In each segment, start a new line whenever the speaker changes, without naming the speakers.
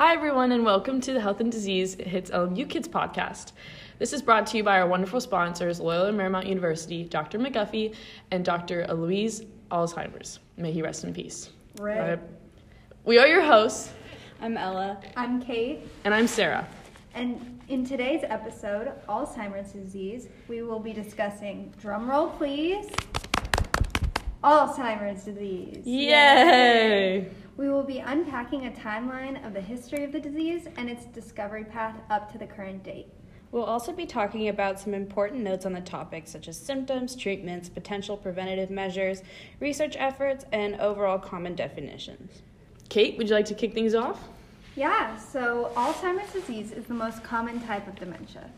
Hi, everyone, and welcome to the Health and Disease Hits LMU Kids podcast. This is brought to you by our wonderful sponsors, Loyola Marymount University, Dr. McGuffey, and Dr. Alois Alzheimer's. May he rest in peace.
Right.
We are your hosts,
I'm Ella.
I'm Kate,
and I'm Sarah.
and in today's episode, Alzheimer's disease, we will be discussing, drumroll please, Alzheimer's disease.
Yay!
We will be unpacking a timeline of the history of the disease and its discovery path up to the current date.
We'll also be talking about some important notes on the topic, such as symptoms, treatments, potential preventative measures, research efforts, and overall common definitions.
Kate, would you like to kick things off?
Yeah, so Alzheimer's disease is the most common type of dementia.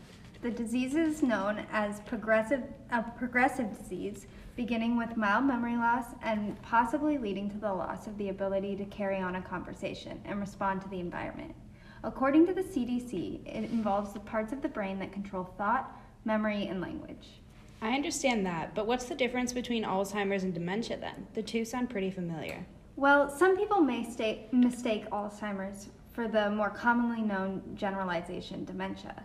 The disease is known as progressive, a progressive disease, beginning with mild memory loss and possibly leading to the loss of the ability to carry on a conversation and respond to the environment. According to the CDC, it involves the parts of the brain that control thought, memory, and language.
I understand that, but what's the difference between Alzheimer's and dementia then? The two sound pretty familiar.
Well, some people may sta- mistake Alzheimer's for the more commonly known generalization dementia.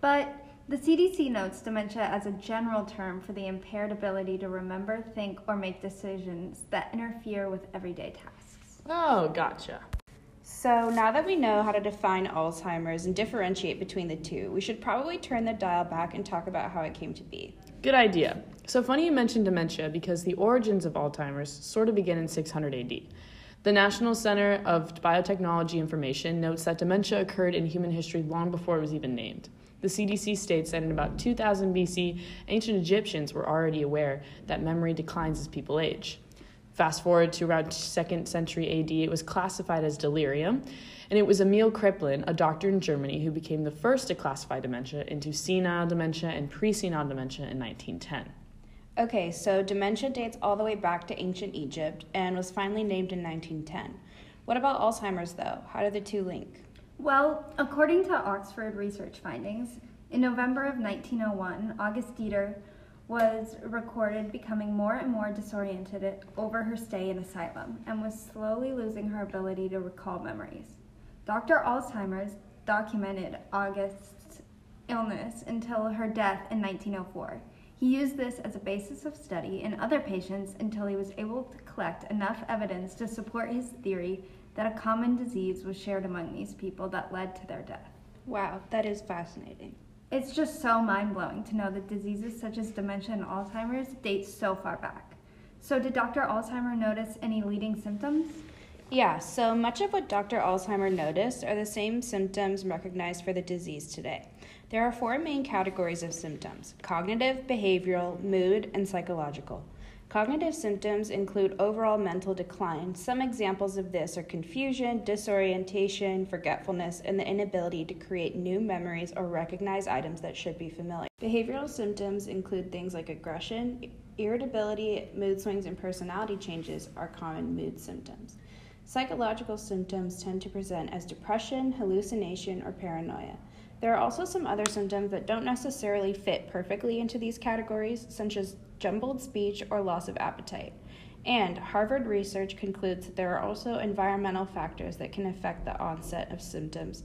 But the CDC notes dementia as a general term for the impaired ability to remember, think, or make decisions that interfere with everyday tasks.
Oh, gotcha.
So, now that we know how to define Alzheimer's and differentiate between the two, we should probably turn the dial back and talk about how it came to be.
Good idea. So funny you mentioned dementia because the origins of Alzheimer's sort of begin in 600 AD. The National Center of Biotechnology Information notes that dementia occurred in human history long before it was even named. The CDC states that in about 2000 BC, ancient Egyptians were already aware that memory declines as people age. Fast forward to around 2nd century AD, it was classified as delirium, and it was Emil Kraepelin, a doctor in Germany, who became the first to classify dementia into senile dementia and pre-senile dementia in 1910.
Okay, so dementia dates all the way back to ancient Egypt and was finally named in 1910. What about Alzheimer's though? How do the two link?
Well, according to Oxford research findings, in November of 1901, August Deter was recorded becoming more and more disoriented over her stay in asylum and was slowly losing her ability to recall memories. Dr. Alzheimer's documented August's illness until her death in 1904. He used this as a basis of study in other patients until he was able to collect enough evidence to support his theory that a common disease was shared among these people that led to their death.
Wow, that is fascinating.
It's just so mind blowing to know that diseases such as dementia and Alzheimer's date so far back. So, did Dr. Alzheimer notice any leading symptoms?
Yeah, so much of what Dr. Alzheimer noticed are the same symptoms recognized for the disease today. There are four main categories of symptoms cognitive, behavioral, mood, and psychological. Cognitive symptoms include overall mental decline. Some examples of this are confusion, disorientation, forgetfulness, and the inability to create new memories or recognize items that should be familiar. Behavioral symptoms include things like aggression, irritability, mood swings, and personality changes are common mood symptoms. Psychological symptoms tend to present as depression, hallucination, or paranoia. There are also some other symptoms that don't necessarily fit perfectly into these categories, such as jumbled speech or loss of appetite. And Harvard research concludes that there are also environmental factors that can affect the onset of symptoms,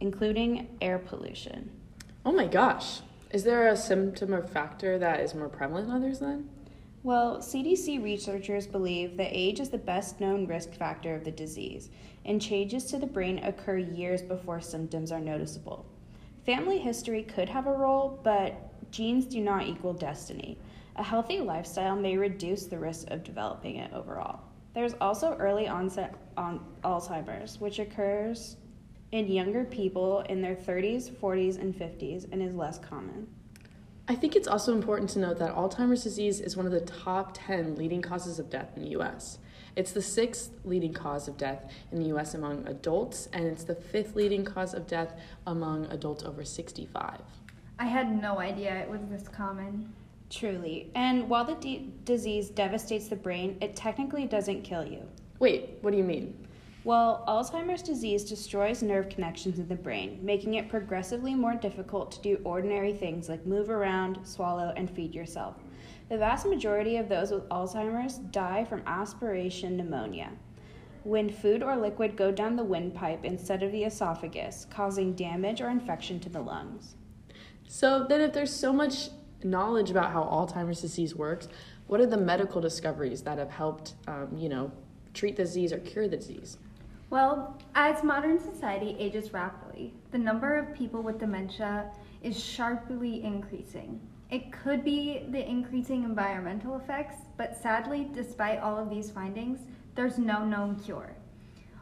including air pollution.
Oh my gosh. Is there a symptom or factor that is more prevalent than others then?
Well, CDC researchers believe that age is the best known risk factor of the disease, and changes to the brain occur years before symptoms are noticeable. Family history could have a role, but genes do not equal destiny. A healthy lifestyle may reduce the risk of developing it overall. There's also early onset on Alzheimer's, which occurs in younger people in their 30s, 40s, and 50s and is less common.
I think it's also important to note that Alzheimer's disease is one of the top 10 leading causes of death in the US. It's the sixth leading cause of death in the US among adults, and it's the fifth leading cause of death among adults over 65.
I had no idea it was this common.
Truly. And while the d- disease devastates the brain, it technically doesn't kill you.
Wait, what do you mean?
Well, Alzheimer's disease destroys nerve connections in the brain, making it progressively more difficult to do ordinary things like move around, swallow, and feed yourself. The vast majority of those with Alzheimer's die from aspiration pneumonia. when food or liquid go down the windpipe instead of the esophagus, causing damage or infection to the lungs.
So then, if there's so much knowledge about how Alzheimer's disease works, what are the medical discoveries that have helped, um, you know, treat the disease or cure the disease?
Well, as modern society ages rapidly, the number of people with dementia is sharply increasing. It could be the increasing environmental effects, but sadly, despite all of these findings, there's no known cure.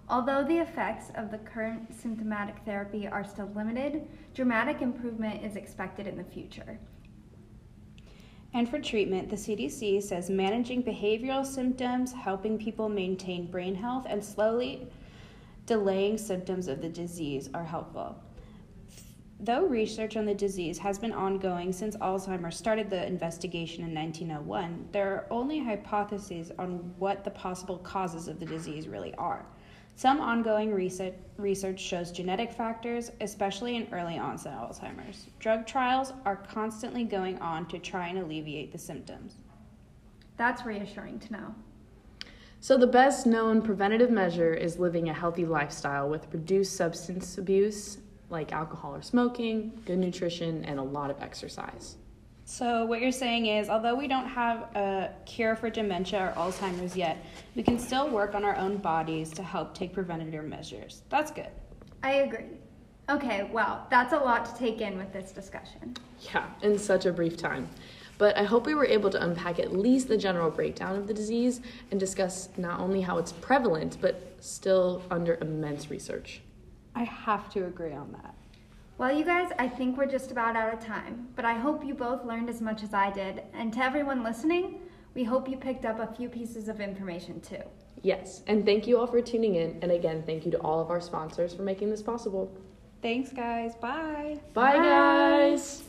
Although the effects of the current symptomatic therapy are still limited, dramatic improvement is expected in the future.
And for treatment, the CDC says managing behavioral symptoms, helping people maintain brain health, and slowly delaying symptoms of the disease are helpful. Though research on the disease has been ongoing since Alzheimer's started the investigation in 1901, there are only hypotheses on what the possible causes of the disease really are. Some ongoing research shows genetic factors, especially in early onset Alzheimer's. Drug trials are constantly going on to try and alleviate the symptoms.
That's reassuring to know.
So, the best known preventative measure is living a healthy lifestyle with reduced substance abuse like alcohol or smoking, good nutrition, and a lot of exercise.
So, what you're saying is, although we don't have a cure for dementia or Alzheimer's yet, we can still work on our own bodies to help take preventative measures. That's good.
I agree. Okay, well, that's a lot to take in with this discussion.
Yeah, in such a brief time. But I hope we were able to unpack at least the general breakdown of the disease and discuss not only how it's prevalent, but still under immense research.
I have to agree on that.
Well, you guys, I think we're just about out of time, but I hope you both learned as much as I did. And to everyone listening, we hope you picked up a few pieces of information too.
Yes, and thank you all for tuning in. And again, thank you to all of our sponsors for making this possible.
Thanks, guys. Bye.
Bye, Bye. guys.